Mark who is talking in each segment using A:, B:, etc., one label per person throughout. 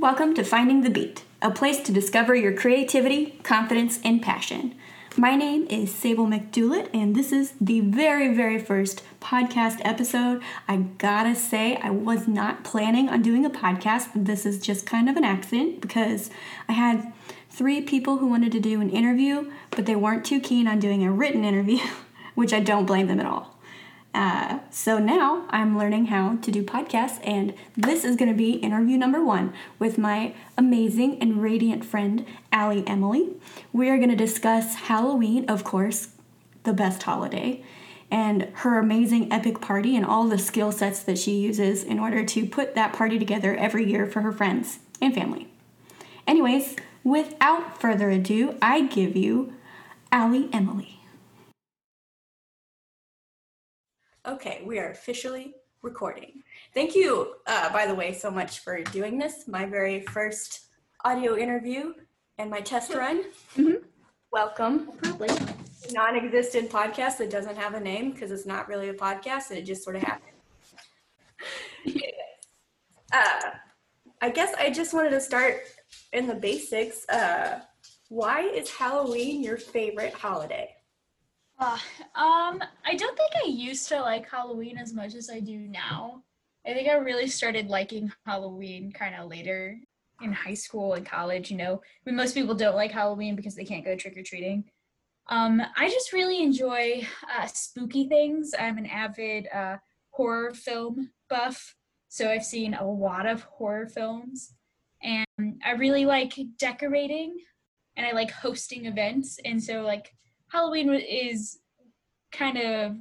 A: Welcome to Finding the Beat, a place to discover your creativity, confidence, and passion. My name is Sable McDoulet, and this is the very, very first podcast episode. I gotta say, I was not planning on doing a podcast. This is just kind of an accident because I had three people who wanted to do an interview, but they weren't too keen on doing a written interview, which I don't blame them at all. Uh, so now I'm learning how to do podcasts, and this is going to be interview number one with my amazing and radiant friend, Allie Emily. We are going to discuss Halloween, of course, the best holiday, and her amazing epic party and all the skill sets that she uses in order to put that party together every year for her friends and family. Anyways, without further ado, I give you Allie Emily. Okay, we are officially recording. Thank you, uh, by the way, so much for doing this. My very first audio interview and my test run.
B: Mhm.
A: Welcome.
B: Probably.
A: Non existent podcast that doesn't have a name because it's not really a podcast and it just sort of happened. Uh, I guess I just wanted to start in the basics. Uh, why is Halloween your favorite holiday?
B: Uh, um, I don't think I used to like Halloween as much as I do now. I think I really started liking Halloween kind of later in high school and college. You know, I mean, most people don't like Halloween because they can't go trick or treating. Um, I just really enjoy uh, spooky things. I'm an avid uh, horror film buff, so I've seen a lot of horror films, and I really like decorating, and I like hosting events, and so like Halloween is kind of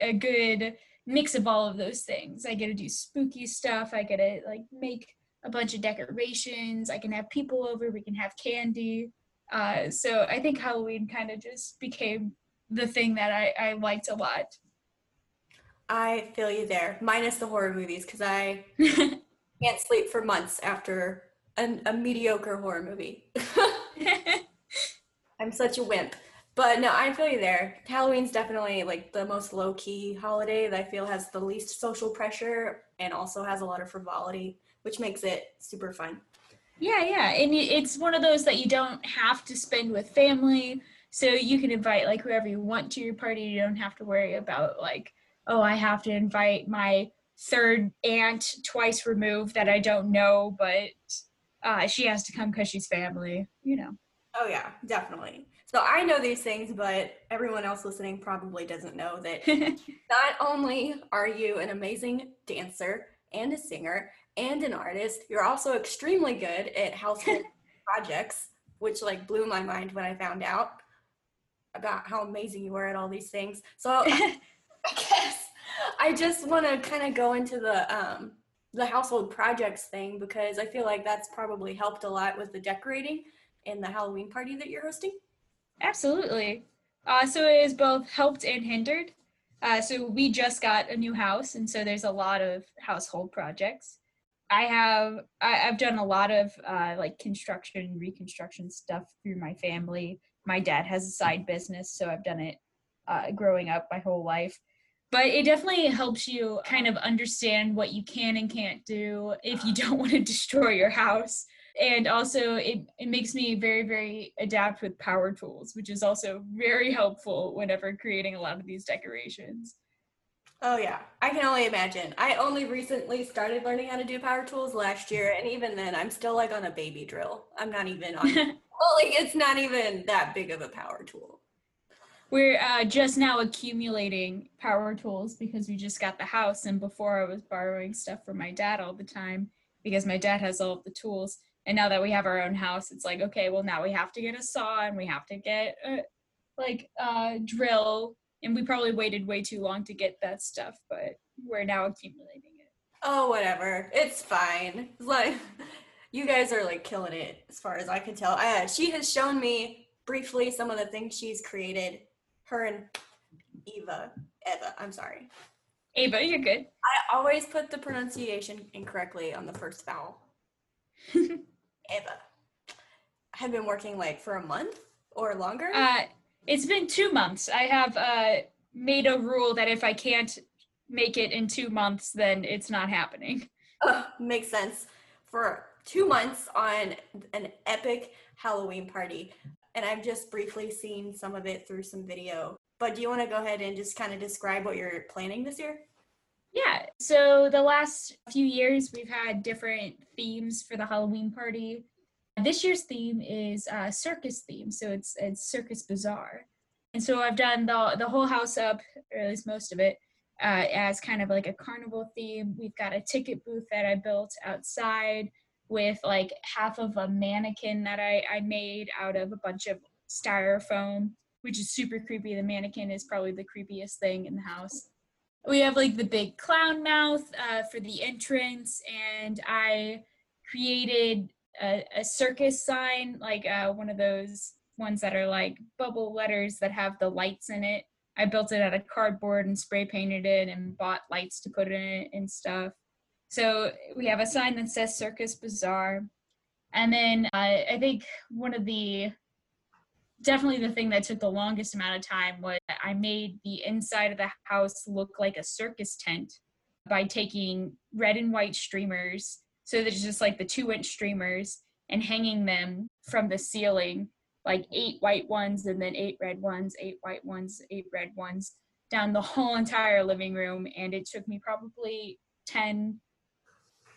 B: a good mix of all of those things. I get to do spooky stuff. I get to like make a bunch of decorations. I can have people over. We can have candy. Uh, so I think Halloween kind of just became the thing that I, I liked a lot.
A: I feel you there, minus the horror movies because I can't sleep for months after an, a mediocre horror movie. I'm such a wimp. But no, I feel you there. Halloween's definitely like the most low key holiday that I feel has the least social pressure and also has a lot of frivolity, which makes it super fun.
B: Yeah, yeah. And it's one of those that you don't have to spend with family. So you can invite like whoever you want to your party. You don't have to worry about like, oh, I have to invite my third aunt twice removed that I don't know, but uh, she has to come because she's family, you know.
A: Oh, yeah, definitely. So I know these things, but everyone else listening probably doesn't know that not only are you an amazing dancer and a singer and an artist, you're also extremely good at household projects, which like blew my mind when I found out about how amazing you were at all these things. So I guess I just want to kind of go into the um the household projects thing because I feel like that's probably helped a lot with the decorating and the Halloween party that you're hosting.
B: Absolutely. Uh, so it is both helped and hindered. Uh, so we just got a new house, and so there's a lot of household projects. I have I, I've done a lot of uh, like construction, reconstruction stuff through my family. My dad has a side business, so I've done it uh, growing up my whole life. But it definitely helps you kind of understand what you can and can't do if you don't want to destroy your house and also it, it makes me very very adept with power tools which is also very helpful whenever creating a lot of these decorations
A: Oh yeah, I can only imagine. I only recently started learning how to do power tools last year, and even then, I'm still like on a baby drill. I'm not even on. well, like it's not even that big of a power tool.
B: we're uh, just now accumulating power tools because we just got the house and before i was borrowing stuff from my dad all the time because my dad has all of the tools and now that we have our own house it's like okay well now we have to get a saw and we have to get a, like a drill and we probably waited way too long to get that stuff but we're now accumulating it
A: Oh, whatever. It's fine. It's like you guys are like killing it, as far as I can tell. Uh, she has shown me briefly some of the things she's created. Her and Eva, Eva. I'm sorry.
B: ava you're good
A: I always put the pronunciation incorrectly on the first vowel. Eva. I have been working like for a month or longer.
B: Uh, it's been two months. I have uh, made a rule that if I can't make it in two months, then it's not happening.
A: Ugh, makes sense. For two months on an epic Halloween party, and I've just briefly seen some of it through some video. But do you want to go ahead and just kind of describe what you're planning this year?
B: Yeah. So the last few years, we've had different themes for the Halloween party. This year's theme is uh, circus theme, so it's it's Circus Bazaar, and so I've done the the whole house up, or at least most of it, uh, as kind of like a carnival theme. We've got a ticket booth that I built outside with like half of a mannequin that I, I made out of a bunch of styrofoam, which is super creepy. The mannequin is probably the creepiest thing in the house we have like the big clown mouth uh, for the entrance and i created a, a circus sign like uh, one of those ones that are like bubble letters that have the lights in it. I built it out of cardboard and spray painted it and bought lights to put in it and stuff. So we have a sign that says circus bazaar. And then uh, i think one of the definitely the thing that took the longest amount of time was I made the inside of the house look like a circus tent by taking red and white streamers. So there's just like the two inch streamers and hanging them from the ceiling, like eight white ones and then eight red ones, eight white ones, eight red ones down the whole entire living room. And it took me probably 10,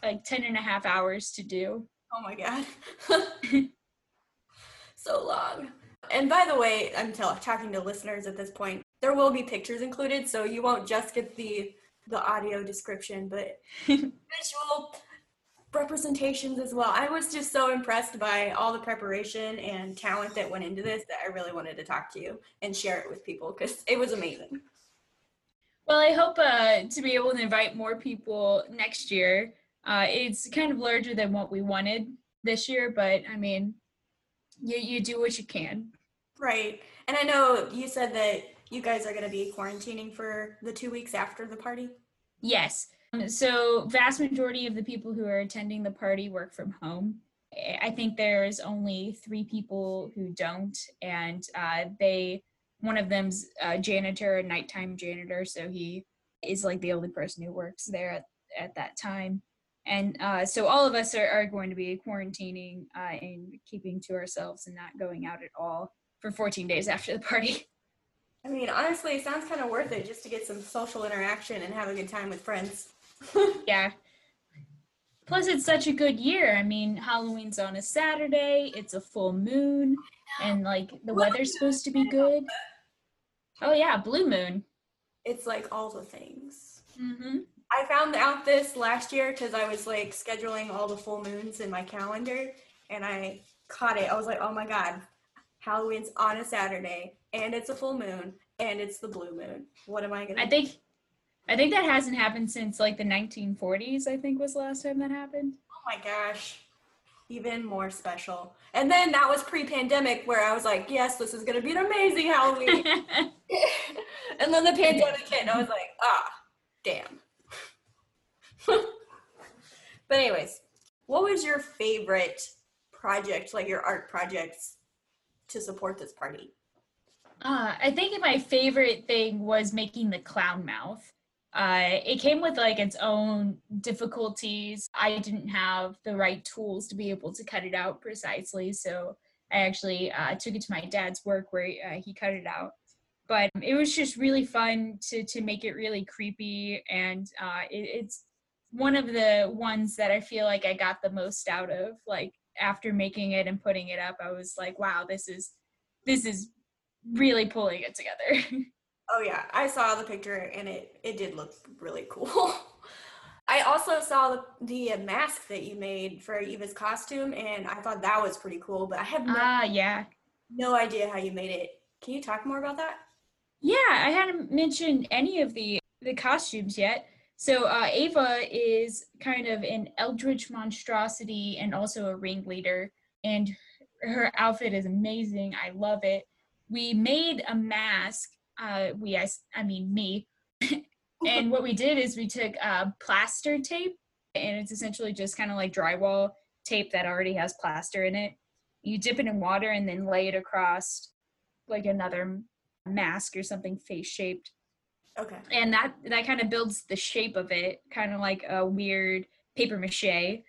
B: like 10 and a half hours to do.
A: Oh my God. so long. And by the way, I'm tell- talking to listeners at this point. There will be pictures included, so you won't just get the the audio description, but visual representations as well. I was just so impressed by all the preparation and talent that went into this that I really wanted to talk to you and share it with people because it was amazing.
B: Well, I hope uh, to be able to invite more people next year. Uh, it's kind of larger than what we wanted this year, but I mean, you you do what you can.
A: Right. And I know you said that you guys are going to be quarantining for the two weeks after the party.
B: Yes. Um, so, vast majority of the people who are attending the party work from home. I think there's only three people who don't, and uh, they, one of them's a janitor, a nighttime janitor, so he is like the only person who works there at, at that time. And uh, so all of us are, are going to be quarantining uh, and keeping to ourselves and not going out at all for 14 days after the party.
A: I mean, honestly, it sounds kind of worth it just to get some social interaction and have a good time with friends.
B: yeah. Plus, it's such a good year. I mean, Halloween's on a Saturday, it's a full moon, and like the weather's supposed to be good. Oh, yeah, blue moon.
A: It's like all the things.
B: Mm-hmm.
A: I found out this last year because I was like scheduling all the full moons in my calendar and I caught it. I was like, oh my God, Halloween's on a Saturday and it's a full moon and it's the blue moon. What am I gonna?
B: I
A: do?
B: think, I think that hasn't happened since like the 1940s. I think was the last time that happened.
A: Oh my gosh, even more special. And then that was pre-pandemic where I was like, yes, this is gonna be an amazing Halloween. and then the pandemic hit, and I was like, ah, damn. but anyways, what was your favorite project, like your art projects to support this party?
B: Uh, I think my favorite thing was making the clown mouth. Uh, it came with like its own difficulties. I didn't have the right tools to be able to cut it out precisely, so I actually uh, took it to my dad's work where uh, he cut it out. But it was just really fun to to make it really creepy, and uh, it, it's one of the ones that I feel like I got the most out of. Like after making it and putting it up, I was like, wow, this is this is really pulling it together.
A: oh yeah, I saw the picture and it it did look really cool. I also saw the, the mask that you made for Eva's costume, and I thought that was pretty cool. But I have no,
B: ah, yeah,
A: no idea how you made it. Can you talk more about that?
B: Yeah, I hadn't mentioned any of the the costumes yet. So uh, Ava is kind of an eldritch monstrosity and also a ringleader, and her outfit is amazing. I love it. We made a mask. Uh, we, I, I mean me, and what we did is we took uh, plaster tape, and it's essentially just kind of like drywall tape that already has plaster in it. You dip it in water and then lay it across like another mask or something face shaped
A: Okay.
B: And that that kind of builds the shape of it, kind of like a weird paper mache.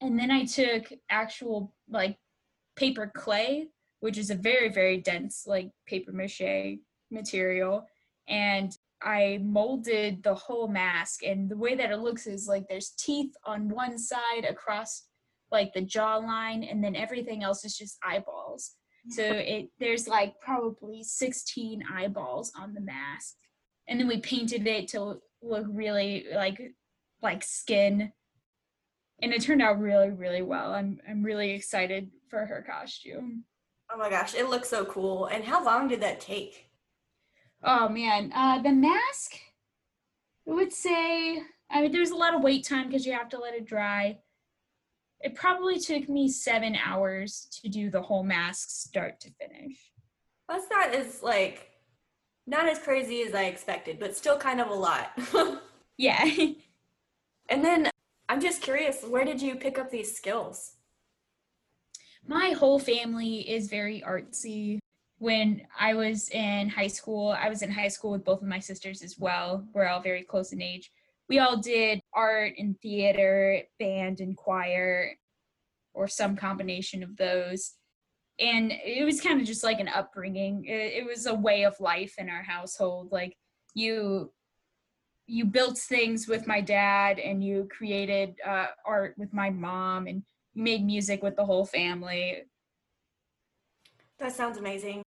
B: and then I took actual like paper clay, which is a very, very dense like paper mache material. And I molded the whole mask. And the way that it looks is like there's teeth on one side across like the jawline, and then everything else is just eyeballs. So it there's like probably 16 eyeballs on the mask. And then we painted it to look really like like skin. And it turned out really really well. I'm i'm really excited for her costume.
A: Oh my gosh it looks so cool. And how long did that take?
B: Oh man. Uh the mask i would say i mean there's a lot of wait time because you have to let it dry. It probably took me seven hours to do the whole mask start to finish.
A: Plus, that's not as like not as crazy as i expected but still kind of a lot
B: yeah
A: and then I'm just curious, where did you pick up these skills?
B: My whole family is very artsy. When I was in high school, I was in high school with both of my sisters as well. We're all very close in age. We all did art and theater, band and choir, or some combination of those. And it was kind of just like an upbringing. It, it was a way of life in our household. Like you you built things with my dad and you created uh, art with my mom and you made music with the whole family
A: that sounds amazing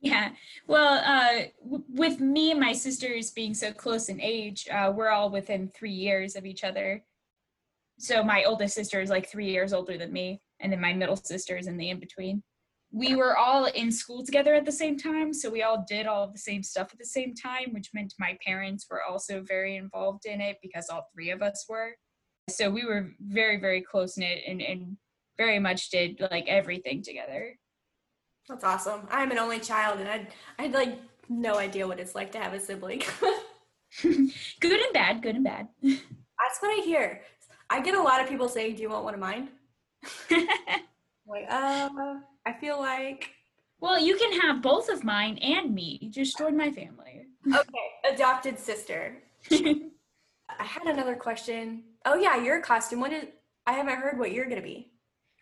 B: yeah well uh, w- with me and my sisters being so close in age uh, we're all within three years of each other so my oldest sister is like three years older than me and then my middle sister is in the in between we were all in school together at the same time so we all did all of the same stuff at the same time which meant my parents were also very involved in it because all three of us were. So we were very very close knit and, and very much did like everything together.
A: That's awesome. I'm an only child and i i had like no idea what it's like to have a sibling.
B: Good and bad good and bad.
A: That's what i hear. I get a lot of people saying do you want one of mine like uh I feel like.
B: Well, you can have both of mine and me. Just join my family.
A: okay, adopted sister. I had another question. Oh yeah, your costume. What is? I haven't heard what you're gonna be.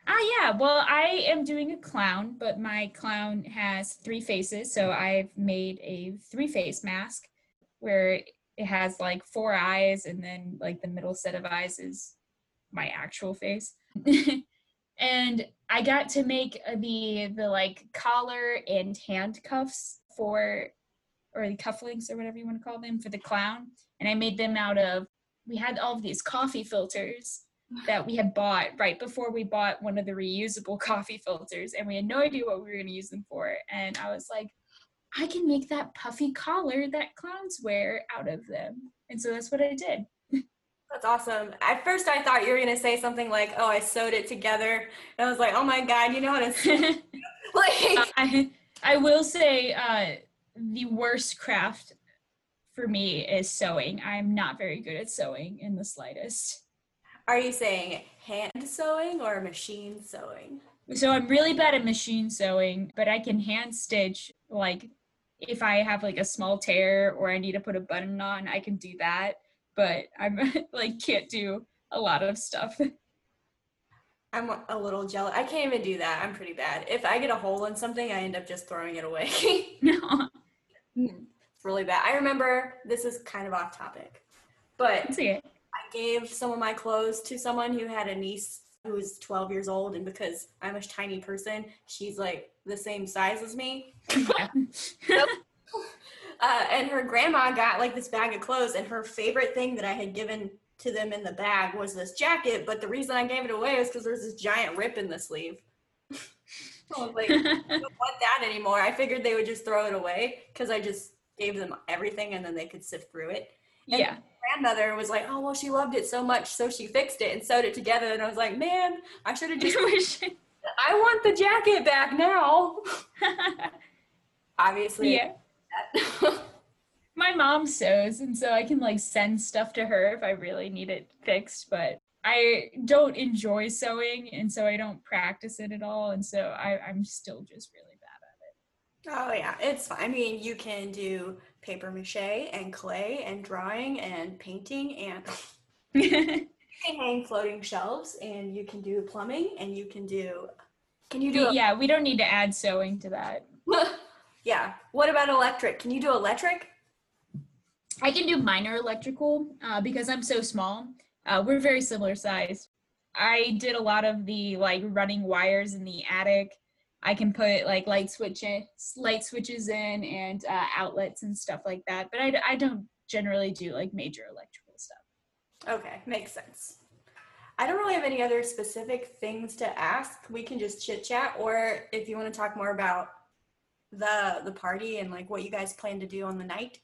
B: Ah yeah, well I am doing a clown, but my clown has three faces, so I've made a three face mask where it has like four eyes and then like the middle set of eyes is my actual face. and I got to make uh, the the like collar and handcuffs for or the cufflinks or whatever you want to call them for the clown. And I made them out of we had all of these coffee filters that we had bought right before we bought one of the reusable coffee filters and we had no idea what we were going to use them for. And I was like I can make that puffy collar that clowns wear out of them. And so that's what I did
A: that's awesome. At first, I thought you were gonna say something like, "Oh, I sewed it together," and I was like, "Oh my god, you know how to sew?"
B: like, I, I will say, uh, the worst craft for me is sewing. I'm not very good at sewing in the slightest.
A: Are you saying hand sewing or machine sewing?
B: So I'm really bad at machine sewing, but I can hand stitch like if I have like a small tear or I need to put a button on, I can do that but I'm like can't do a lot of stuff.
A: I'm a little jealous. I can't even do that. I'm pretty bad. If I get a hole in something, I end up just throwing it away. no. It's really bad. I remember this is kind of off topic, but I gave some of my clothes to someone who had a niece who was 12 years old, and because I'm a tiny person, she's like the same size as me. Uh, and her grandma got like this bag of clothes, and her favorite thing that I had given to them in the bag was this jacket. But the reason I gave it away was because there's this giant rip in the sleeve. I was like, I don't want that anymore. I figured they would just throw it away because I just gave them everything and then they could sift through it. And
B: yeah.
A: grandmother was like, oh, well, she loved it so much, so she fixed it and sewed it together. And I was like, man, I should have just. I want the jacket back now. Obviously,
B: yeah. My mom sews, and so I can like send stuff to her if I really need it fixed, but I don't enjoy sewing, and so I don't practice it at all, and so I, I'm still just really bad
A: at it. Oh yeah, it's fine. I mean, you can do paper mache and clay and drawing and painting and can hang floating shelves and you can do plumbing and you can do can you do a,
B: yeah, we don't need to add sewing to that.
A: yeah. What about electric? Can you do electric?
B: I can do minor electrical uh, because I'm so small. Uh, we're very similar size. I did a lot of the like running wires in the attic. I can put like light switches, light switches in, and uh, outlets and stuff like that. But I, I don't generally do like major electrical stuff.
A: Okay, makes sense. I don't really have any other specific things to ask. We can just chit chat, or if you want to talk more about the the party and like what you guys plan to do on the night.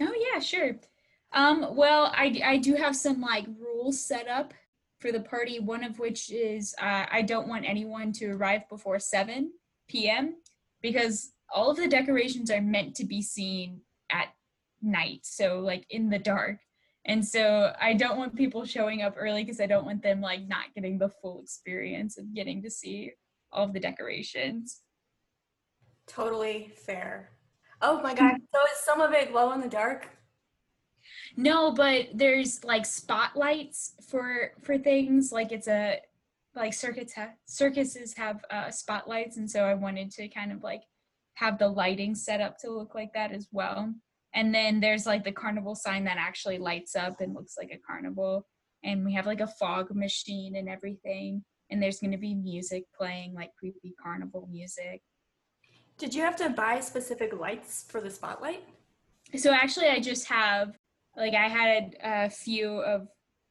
B: Oh yeah, sure. Um, well, I I do have some like rules set up for the party. One of which is uh, I don't want anyone to arrive before seven p.m. because all of the decorations are meant to be seen at night, so like in the dark. And so I don't want people showing up early because I don't want them like not getting the full experience of getting to see all of the decorations.
A: Totally fair. Oh my god. So is some of it glow in the dark?
B: No, but there's like spotlights for for things. Like it's a like circuits ha- circuses have uh, spotlights, and so I wanted to kind of like have the lighting set up to look like that as well. And then there's like the carnival sign that actually lights up and looks like a carnival. And we have like a fog machine and everything. And there's going to be music playing, like creepy carnival music.
A: Did you have to buy specific lights for the spotlight?
B: So actually, I just have, like, I had a few of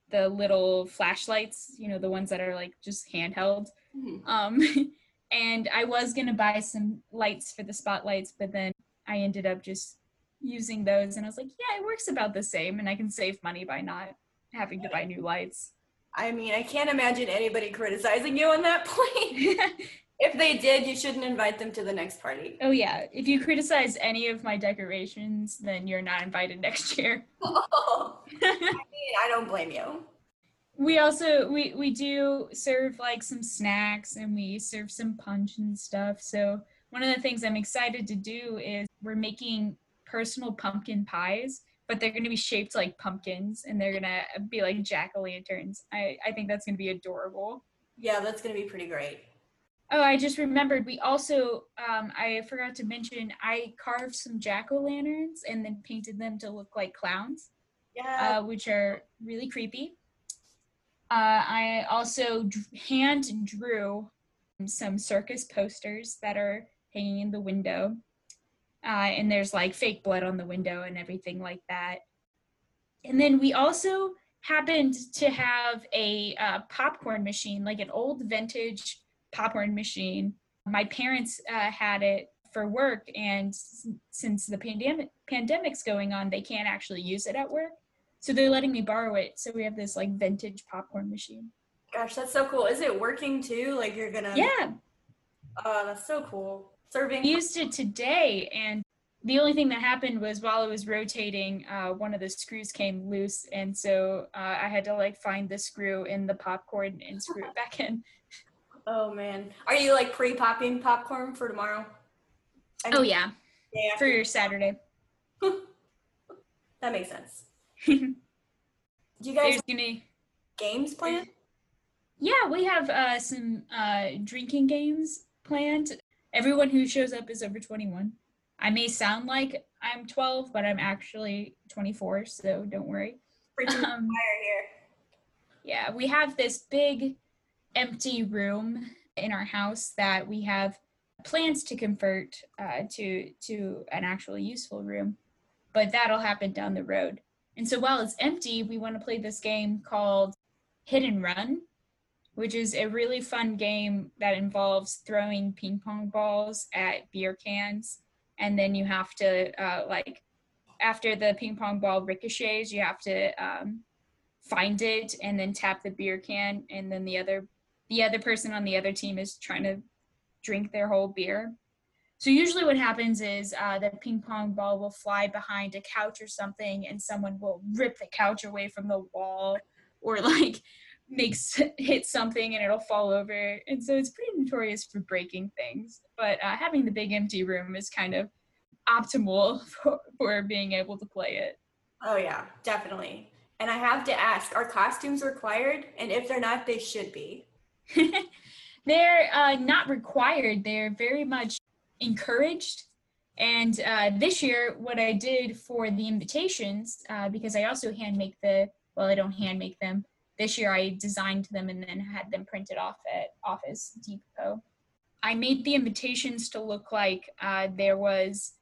B: the little flashlights, you know, the ones that are like just handheld. Mm-hmm. Um, and I was going to buy some lights for the spotlights, but then I ended up just using those and I was like, yeah, it works about the same and I can save money by not having to buy new lights.
A: I mean, I can't imagine anybody criticizing you on that point. if they did, you shouldn't invite them to the next party.
B: Oh yeah, if you criticize any of my decorations, then you're not invited next year.
A: Oh, I mean, I don't blame you.
B: We also we we do serve like some snacks and we serve some punch and stuff. So one of the things I'm excited to do is we're making personal pumpkin pies, but they're going to be shaped like pumpkins and they're going to be like jack o' lanterns. I, I think that's going to be adorable.
A: Yeah, that's going to be pretty great.
B: Oh, I just remembered. We also, um, I forgot to mention, I carved some jack o' lanterns and then painted them to look like clowns. Yeah. Uh, which are really creepy. Uh, I also hand drew some circus posters that are hanging in the window uh, and there's like fake blood on the window and everything like that. And then we also happened to have a uh, popcorn machine, like an old vintage popcorn machine. My parents uh, had it for work, and s- since the pandemic pandemic's going on, they can't actually use it at work. So they're letting me borrow it. So we have this like vintage popcorn machine.
A: Gosh, that's so cool. Is it working too? Like you're gonna
B: Yeah.
A: Oh, that's so cool serving.
B: We used it today, and the only thing that happened was while it was rotating, uh, one of the screws came loose, and so uh, I had to like find the screw in the popcorn and screw it back in.
A: Oh man, are you like pre-popping popcorn for tomorrow?
B: oh yeah, yeah, for your Saturday.
A: that makes sense. Do you guys
B: gonna...
A: games planned?
B: Yeah, we have uh, some uh, drinking games planned everyone who shows up is over 21. I may sound like I'm 12, but I'm actually 24, so don't worry. Um, yeah, we have this big empty room in our house that we have plans to convert uh, to to an actual useful room, but that'll happen down the road. And so while it's empty, we want to play this game called Hit and Run, which is a really fun game that involves throwing ping pong balls at beer cans. And then you have to, uh, like, after the ping pong ball ricochets, you have to um, find it and then tap the beer can. And then the other, the other person on the other team is trying to drink their whole beer. So usually what happens is uh, the ping pong ball will fly behind a couch or something, and someone will rip the couch away from the wall, or like makes hit something and it'll fall over and so it's pretty notorious for breaking things but uh, having the big empty room is kind of optimal for, for being able to play it
A: oh yeah definitely And I have to ask, are costumes required? And if they're not, they should be.
B: they're uh, not required. They're very much encouraged. And uh, this year, what I did for the invitations, uh, because I also hand make the, well, I don't hand make them. This year, I designed them and then had them printed off at Office Depot. I made the invitations to look like uh, there was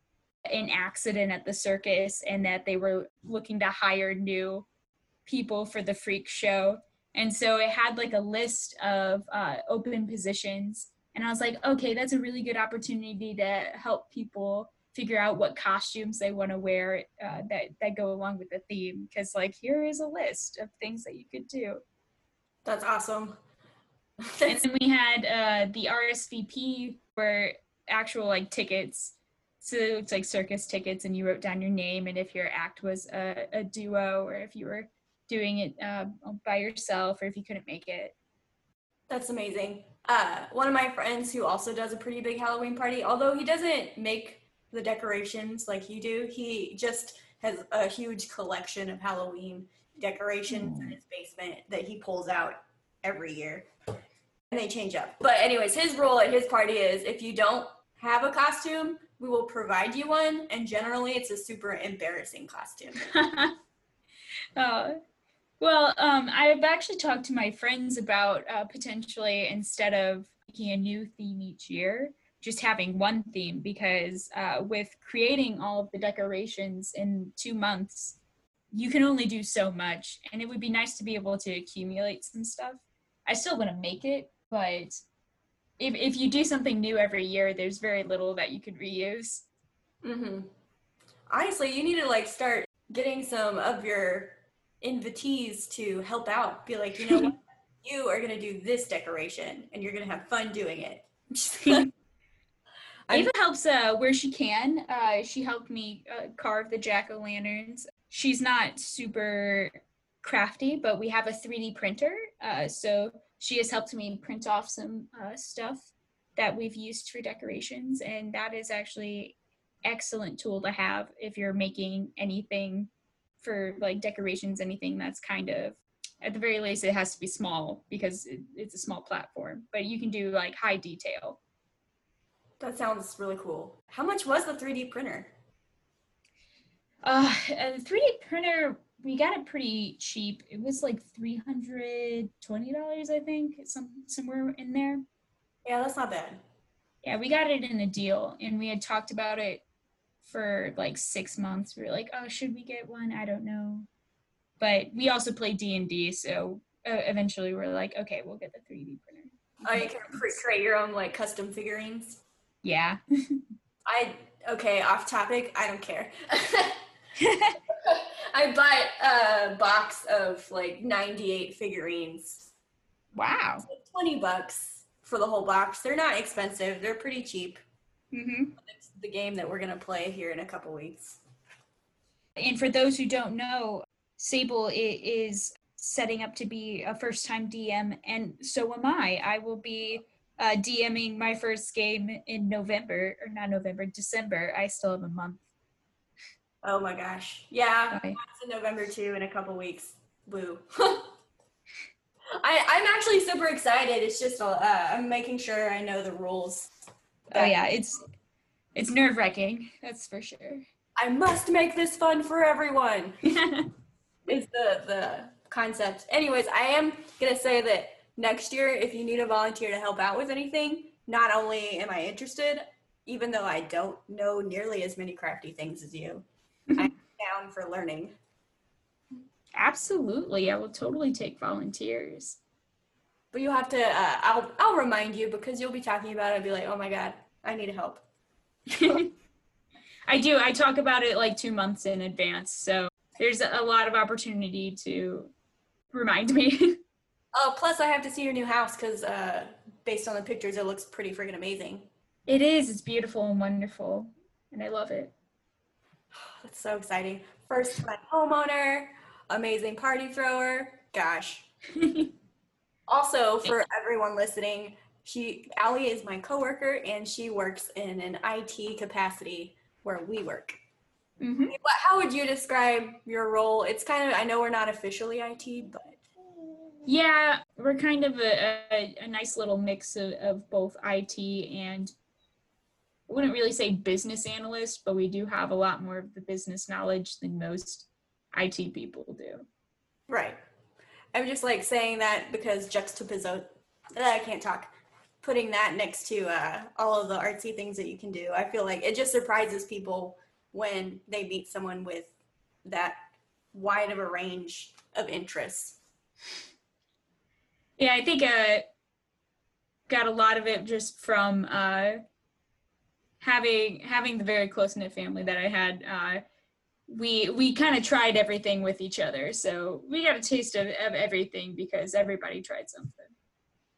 B: an accident at the circus and that they were looking to hire new people for the freak show. And so it had like a list of uh, open positions. And I was like, okay, that's a really good opportunity to help people figure out what costumes they want to wear uh, that, that go along with the theme. Because, like, here is a list of things that you could do.
A: That's awesome.
B: and then we had uh, the RSVP where actual like tickets. So it's like circus tickets, and you wrote down your name and if your act was a, a duo or if you were doing it uh, by yourself or if you couldn't make it.
A: That's amazing. Uh, one of my friends who also does a pretty big Halloween party, although he doesn't make the decorations like you do, he just has a huge collection of Halloween decorations mm. in his basement that he pulls out every year and they change up. But anyways, his rule at his party is if you don't have a costume, we will provide you one, and generally it's a super embarrassing costume.
B: uh, well, um, I've actually talked to my friends about uh, potentially instead of making a new theme each year, just having one theme because uh, with creating all of the decorations in two months, you can only do so much, and it would be nice to be able to accumulate some stuff. I still want to make it, but if if you do something new every year, there's very little that you could reuse.
A: Mm-hmm. Honestly, you need to like start getting some of your invitees to help out. Be like, you know, what? you are gonna do this decoration, and you're gonna have fun doing it.
B: Ava helps uh, where she can. Uh, she helped me uh, carve the jack o' lanterns. She's not super crafty, but we have a 3D printer, uh, so she has helped me print off some uh, stuff that we've used for decorations and that is actually excellent tool to have if you're making anything for like decorations anything that's kind of at the very least it has to be small because it, it's a small platform but you can do like high detail
A: that sounds really cool how much was the 3d printer
B: uh, a 3d printer we got it pretty cheap. It was like three hundred twenty dollars, I think, some somewhere in there.
A: Yeah, that's not bad.
B: Yeah, we got it in a deal, and we had talked about it for like six months. We were like, oh, should we get one? I don't know, but we also play D and D, so uh, eventually we're like, okay, we'll get the three D printer.
A: Oh, you can create your own like custom figurines.
B: Yeah.
A: I okay. Off topic. I don't care. I bought a box of like 98 figurines.
B: Wow.
A: Like 20 bucks for the whole box. They're not expensive. They're pretty cheap.
B: Mm-hmm.
A: It's the game that we're going to play here in a couple weeks.
B: And for those who don't know, Sable is setting up to be a first time DM, and so am I. I will be uh, DMing my first game in November, or not November, December. I still have a month
A: Oh my gosh. Yeah. Okay. It's in November too in a couple weeks. Woo. I, I'm actually super excited. It's just uh, I'm making sure I know the rules.
B: Oh yeah, it's it's nerve wracking. That's for sure.
A: I must make this fun for everyone. is the the concept. Anyways, I am gonna say that next year, if you need a volunteer to help out with anything, not only am I interested, even though I don't know nearly as many crafty things as you, I'm down for learning.
B: Absolutely, I will totally take volunteers.
A: But you have to. Uh, I'll I'll remind you because you'll be talking about it and be like, oh my god, I need help.
B: I do. I talk about it like two months in advance, so there's a lot of opportunity to remind me.
A: oh, plus I have to see your new house because uh, based on the pictures, it looks pretty freaking amazing.
B: It is. It's beautiful and wonderful, and I love it.
A: That's so exciting. First time homeowner, amazing party thrower. Gosh. also, for everyone listening, she Allie is my coworker and she works in an IT capacity where we work. Mm-hmm. How would you describe your role? It's kind of I know we're not officially IT, but
B: yeah, we're kind of a, a, a nice little mix of, of both IT and I wouldn't really say business analyst, but we do have a lot more of the business knowledge than most IT people do.
A: Right. I'm just like saying that because juxtaposition, I can't talk, putting that next to uh, all of the artsy things that you can do. I feel like it just surprises people when they meet someone with that wide of a range of interests.
B: Yeah, I think uh got a lot of it just from uh having having the very close knit family that I had. Uh we we kind of tried everything with each other. So we got a taste of, of everything because everybody tried something.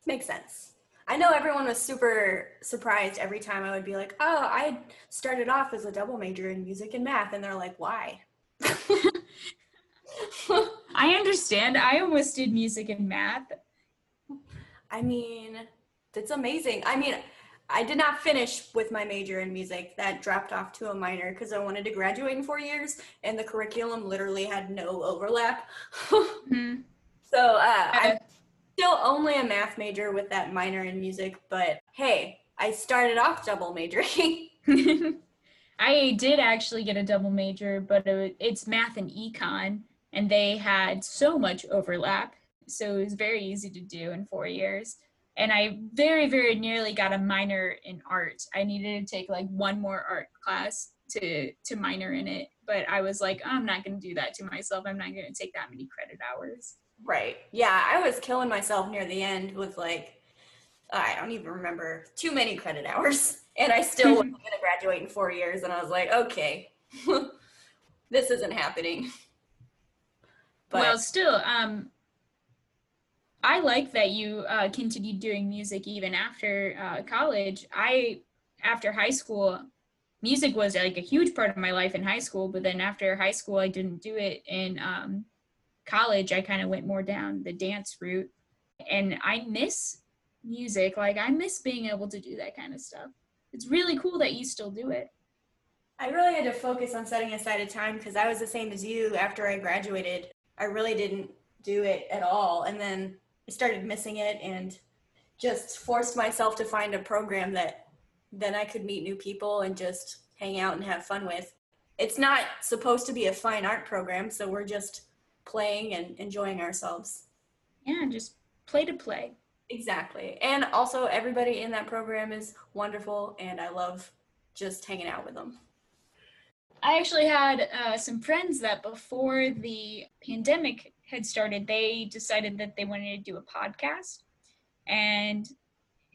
A: Makes sense. I know everyone was super surprised every time I would be like, "Oh, I started off as a double major in music and math," and they're like, "Why?"
B: I understand. I almost did music and math.
A: I mean, that's amazing. I mean, I did not finish with my major in music. That dropped off to a minor because I wanted to graduate in four years, and the curriculum literally had no overlap. mm-hmm. So uh, I'm still only a math major with that minor in music, but hey, I started off double majoring.
B: I did actually get a double major, but it's math and econ, and they had so much overlap. So it was very easy to do in four years. And I very, very nearly got a minor in art. I needed to take like one more art class to to minor in it, but I was like, oh, I'm not going to do that to myself. I'm not going to take that many credit hours.
A: Right. Yeah, I was killing myself near the end with like I don't even remember too many credit hours, and I still wasn't going to graduate in four years. And I was like, okay, this isn't happening.
B: But well, still, um, I like that you uh, continued doing music even after uh, college. I, after high school, music was like a huge part of my life in high school. But then after high school, I didn't do it. In um, college, I kind of went more down the dance route. And I miss music. Like, I miss being able to do that kind of stuff. It's really cool that you still do it.
A: I really had to focus on setting aside a time because I was the same as you after I graduated. I really didn't do it at all. And then I started missing it and just forced myself to find a program that then I could meet new people and just hang out and have fun with. It's not supposed to be a fine art program, so we're just playing and enjoying ourselves.
B: Yeah, just play to play.
A: Exactly. And also, everybody in that program is wonderful, and I love just hanging out with them.
B: I actually had uh, some friends that before the pandemic had started, they decided that they wanted to do a podcast, and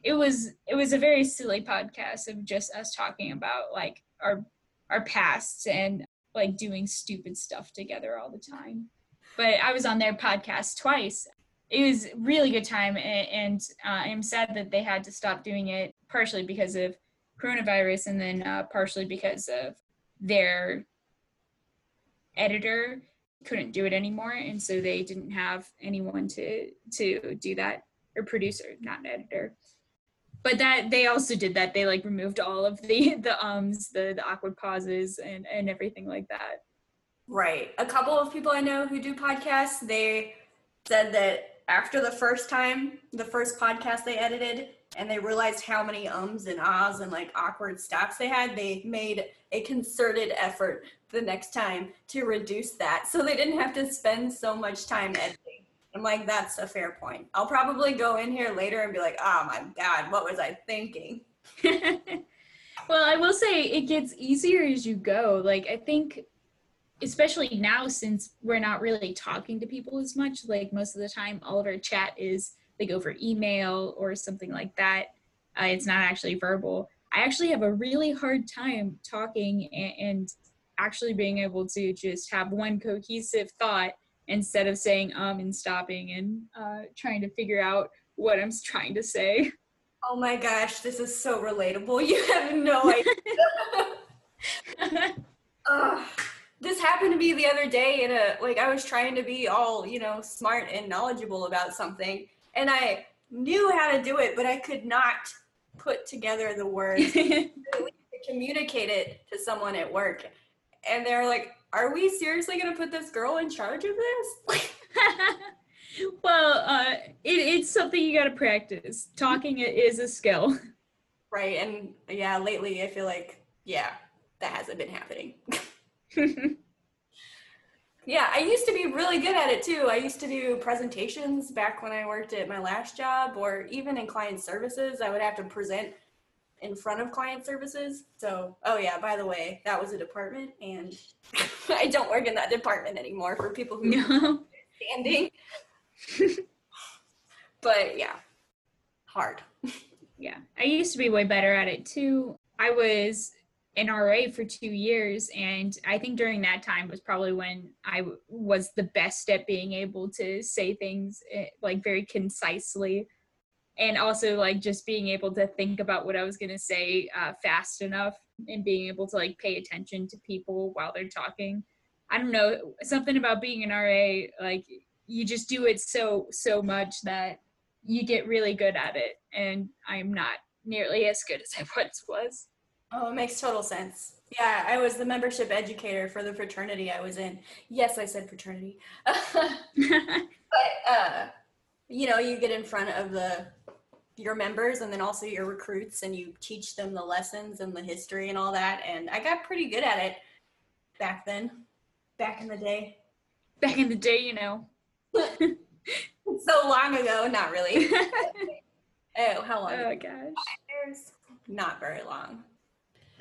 B: it was it was a very silly podcast of just us talking about like our our pasts and like doing stupid stuff together all the time. But I was on their podcast twice. It was really good time, and, uh, I'm sad that they had to stop doing it partially because of coronavirus, and then uh, partially because of their editor couldn't do it anymore and so they didn't have anyone to to do that or producer not an editor. But that they also did that. They like removed all of the the ums the the awkward pauses and and everything like that
A: right a couple of people i know who do podcasts they said that after the first time the first podcast they edited and they realized how many ums and ahs and like awkward stops they had, they made a concerted effort the next time to reduce that so they didn't have to spend so much time editing. I'm like, that's a fair point. I'll probably go in here later and be like, oh my God, what was I thinking?
B: well, I will say it gets easier as you go. Like, I think, especially now since we're not really talking to people as much, like most of the time, all of our chat is like over email or something like that. Uh, it's not actually verbal. I actually have a really hard time talking and, and actually being able to just have one cohesive thought instead of saying um and stopping and uh, trying to figure out what I'm trying to say.
A: Oh my gosh, this is so relatable. You have no idea. this happened to me the other day in a like I was trying to be all, you know, smart and knowledgeable about something and I knew how to do it, but I could not put together the words to communicate it to someone at work. and they're like, "Are we seriously gonna put this girl in charge of this?"
B: well, uh, it, it's something you got to practice. Talking is a skill.
A: Right, and yeah, lately I feel like yeah, that hasn't been happening. yeah, I used to be really good at it too. I used to do presentations back when I worked at my last job, or even in client services. I would have to present in front of client services. So, oh yeah, by the way, that was a department, and I don't work in that department anymore for people who no. standing. but yeah, hard.
B: Yeah, I used to be way better at it too. I was an RA for two years, and I think during that time was probably when I w- was the best at being able to say things eh, like very concisely and also like just being able to think about what I was gonna say uh, fast enough and being able to like pay attention to people while they're talking. I don't know something about being an RA like you just do it so so much that you get really good at it and I'm not nearly as good as I once was.
A: Oh, it makes total sense. Yeah, I was the membership educator for the fraternity I was in. Yes, I said fraternity. but uh you know, you get in front of the your members and then also your recruits and you teach them the lessons and the history and all that and I got pretty good at it back then. Back in the day.
B: Back in the day, you know.
A: so long ago, not really. oh, how long?
B: Oh gosh.
A: Not very long.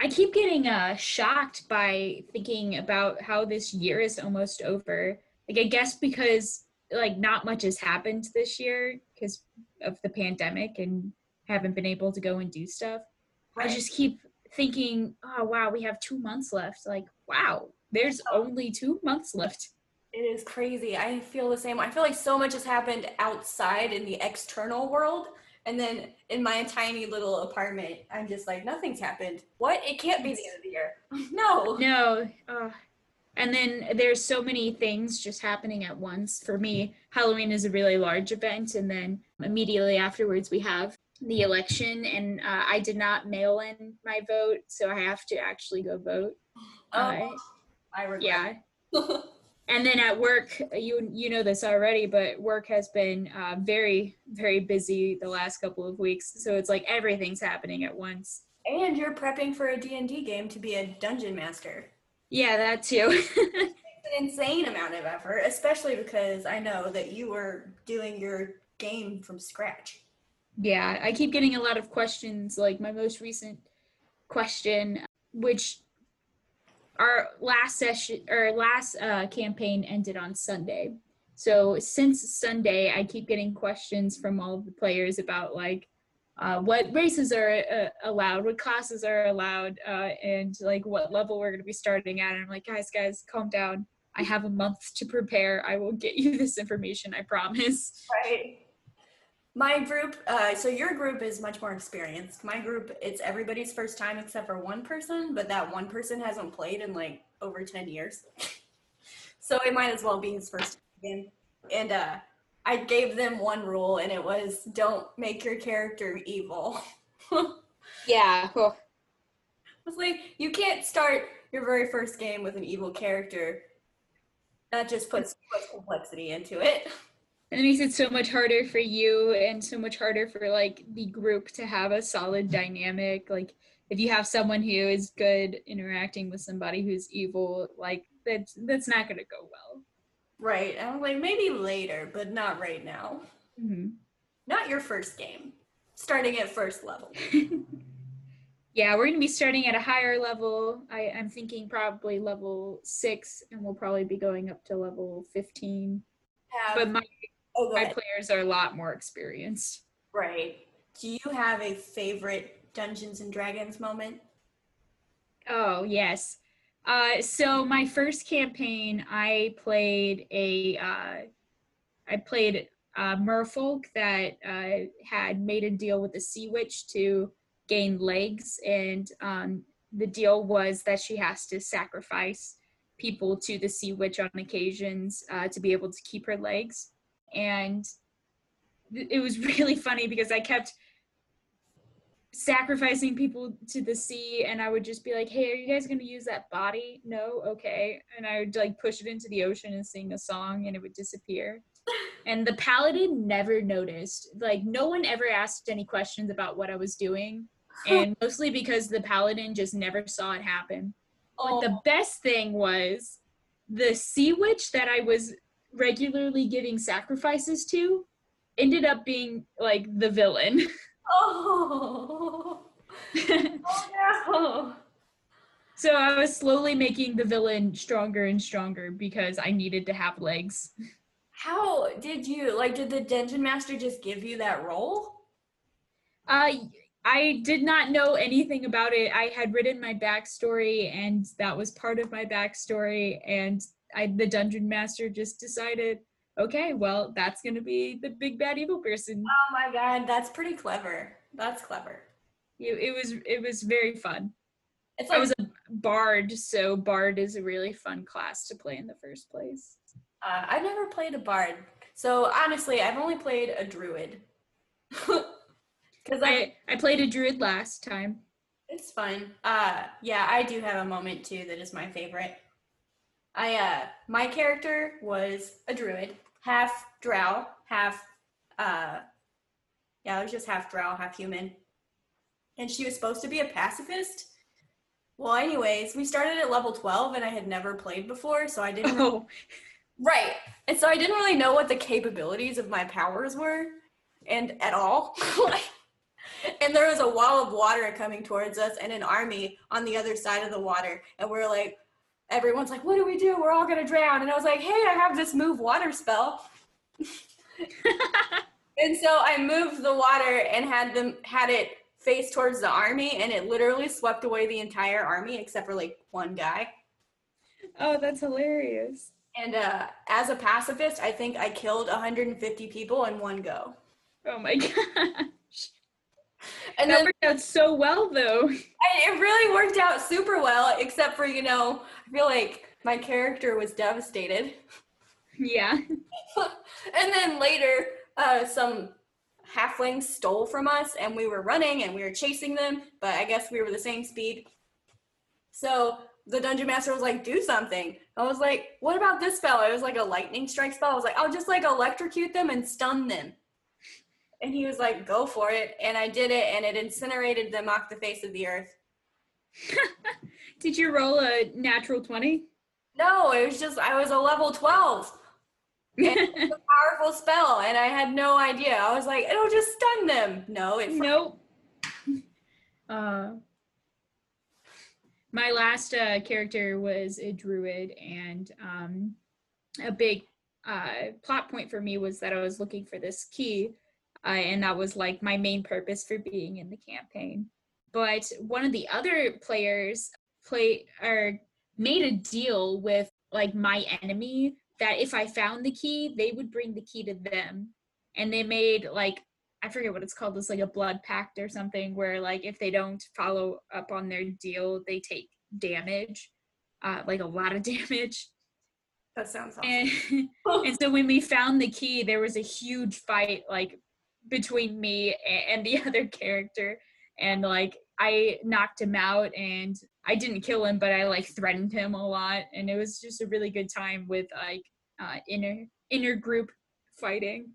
B: I keep getting uh, shocked by thinking about how this year is almost over. Like I guess because like not much has happened this year because of the pandemic and haven't been able to go and do stuff. Right. I just keep thinking, oh wow, we have two months left. Like, wow, there's only two months left.
A: It is crazy. I feel the same. I feel like so much has happened outside in the external world. And then in my tiny little apartment, I'm just like, nothing's happened. What? It can't be the end of the year. no.
B: No. Uh, and then there's so many things just happening at once for me halloween is a really large event and then immediately afterwards we have the election and uh, i did not mail in my vote so i have to actually go vote
A: oh, uh, i regret.
B: yeah and then at work you you know this already but work has been uh, very very busy the last couple of weeks so it's like everything's happening at once
A: and you're prepping for a d&d game to be a dungeon master
B: yeah, that too.
A: it's an insane amount of effort, especially because I know that you were doing your game from scratch.
B: Yeah, I keep getting a lot of questions. Like my most recent question, which our last session or last uh, campaign ended on Sunday. So since Sunday, I keep getting questions from all of the players about like uh, what races are uh, allowed, what classes are allowed, uh, and like what level we're going to be starting at. And I'm like, guys, guys, calm down. I have a month to prepare. I will get you this information. I promise.
A: Right. My group, uh, so your group is much more experienced. My group, it's everybody's first time except for one person, but that one person hasn't played in like over 10 years. so it might as well be his first game. And uh, I gave them one rule, and it was don't make your character evil.
B: yeah. Cool.
A: It's like you can't start your very first game with an evil character. That just puts, puts complexity into it.
B: And it makes it so much harder for you and so much harder for like the group to have a solid dynamic. Like if you have someone who is good interacting with somebody who's evil, like that's that's not gonna go well.
A: Right. I was like, maybe later, but not right now.
B: Mm-hmm.
A: Not your first game. Starting at first level.
B: yeah, we're going to be starting at a higher level. I, I'm thinking probably level six, and we'll probably be going up to level 15. Have, but my, oh, my players are a lot more experienced.
A: Right. Do you have a favorite Dungeons and Dragons moment?
B: Oh, yes. Uh, so my first campaign, I played a, uh, I played a merfolk that uh, had made a deal with the sea witch to gain legs, and um, the deal was that she has to sacrifice people to the sea witch on occasions uh, to be able to keep her legs, and it was really funny because I kept sacrificing people to the sea and I would just be like, "Hey, are you guys going to use that body?" No, okay. And I would like push it into the ocean and sing a song and it would disappear. and the paladin never noticed. Like no one ever asked any questions about what I was doing and mostly because the paladin just never saw it happen. But the oh. best thing was the sea witch that I was regularly giving sacrifices to ended up being like the villain.
A: Oh. oh no.
B: So I was slowly making the villain stronger and stronger because I needed to have legs.
A: How did you like did the dungeon master just give you that role?
B: Uh I did not know anything about it. I had written my backstory and that was part of my backstory and I the dungeon master just decided, okay, well, that's going to be the big bad evil person.
A: Oh my god, that's pretty clever. That's clever.
B: It, it was it was very fun.
A: It's
B: I was a bard, so bard is a really fun class to play in the first place.
A: uh, I've never played a bard. So honestly, I've only played a druid. I
B: I I played a druid last time.
A: It's fun. Uh yeah, I do have a moment too that is my favorite. I uh my character was a druid, half drow, half uh yeah, I was just half drow, half human. And she was supposed to be a pacifist. Well, anyways, we started at level 12 and I had never played before, so I didn't
B: Oh,
A: Right. And so I didn't really know what the capabilities of my powers were and at all. And there was a wall of water coming towards us and an army on the other side of the water. And we're like, everyone's like, what do we do? We're all gonna drown. And I was like, hey, I have this move water spell. And so I moved the water and had them had it face towards the army and it literally swept away the entire army except for like one guy.
B: oh, that's hilarious.
A: And uh, as a pacifist, I think I killed 150 people in one go.
B: Oh my gosh.
A: And
B: that
A: then
B: worked out so well though.
A: It really worked out super well, except for, you know, I feel like my character was devastated.
B: Yeah.
A: and then later, uh, some halflings stole from us, and we were running and we were chasing them, but I guess we were the same speed. So the dungeon master was like, "Do something." I was like, "What about this spell?" It was like a lightning strike spell. I was like, "I'll just like electrocute them and stun them." And he was like, "Go for it!" And I did it, and it incinerated them off the face of the earth.
B: Did you roll a natural 20?
A: No, it was just I was a level twelve. And it was a powerful spell, and I had no idea. I was like, it'll just stun them. No, it
B: nope. Uh, my last uh, character was a druid, and um, a big uh, plot point for me was that I was looking for this key, uh, and that was like my main purpose for being in the campaign. But one of the other players play or made a deal with like my enemy that if I found the key, they would bring the key to them, and they made like I forget what it's called. It's like a blood pact or something where like if they don't follow up on their deal, they take damage, uh, like a lot of damage.
A: That sounds awesome.
B: And, and so when we found the key, there was a huge fight like between me and the other character, and like I knocked him out and I didn't kill him, but I like threatened him a lot, and it was just a really good time with like uh, inner inner group fighting.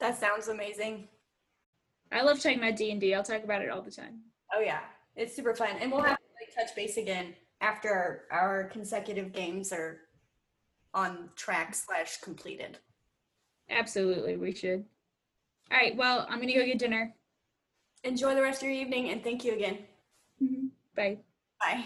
A: That sounds amazing.
B: I love talking about D and D. I'll talk about it all the time.
A: Oh yeah, it's super fun, and we'll have to like, touch base again after our, our consecutive games are on track slash completed.
B: Absolutely, we should. All right, well, I'm gonna go get dinner.
A: Enjoy the rest of your evening, and thank you again. Mm-hmm.
B: Bye.
A: Bye.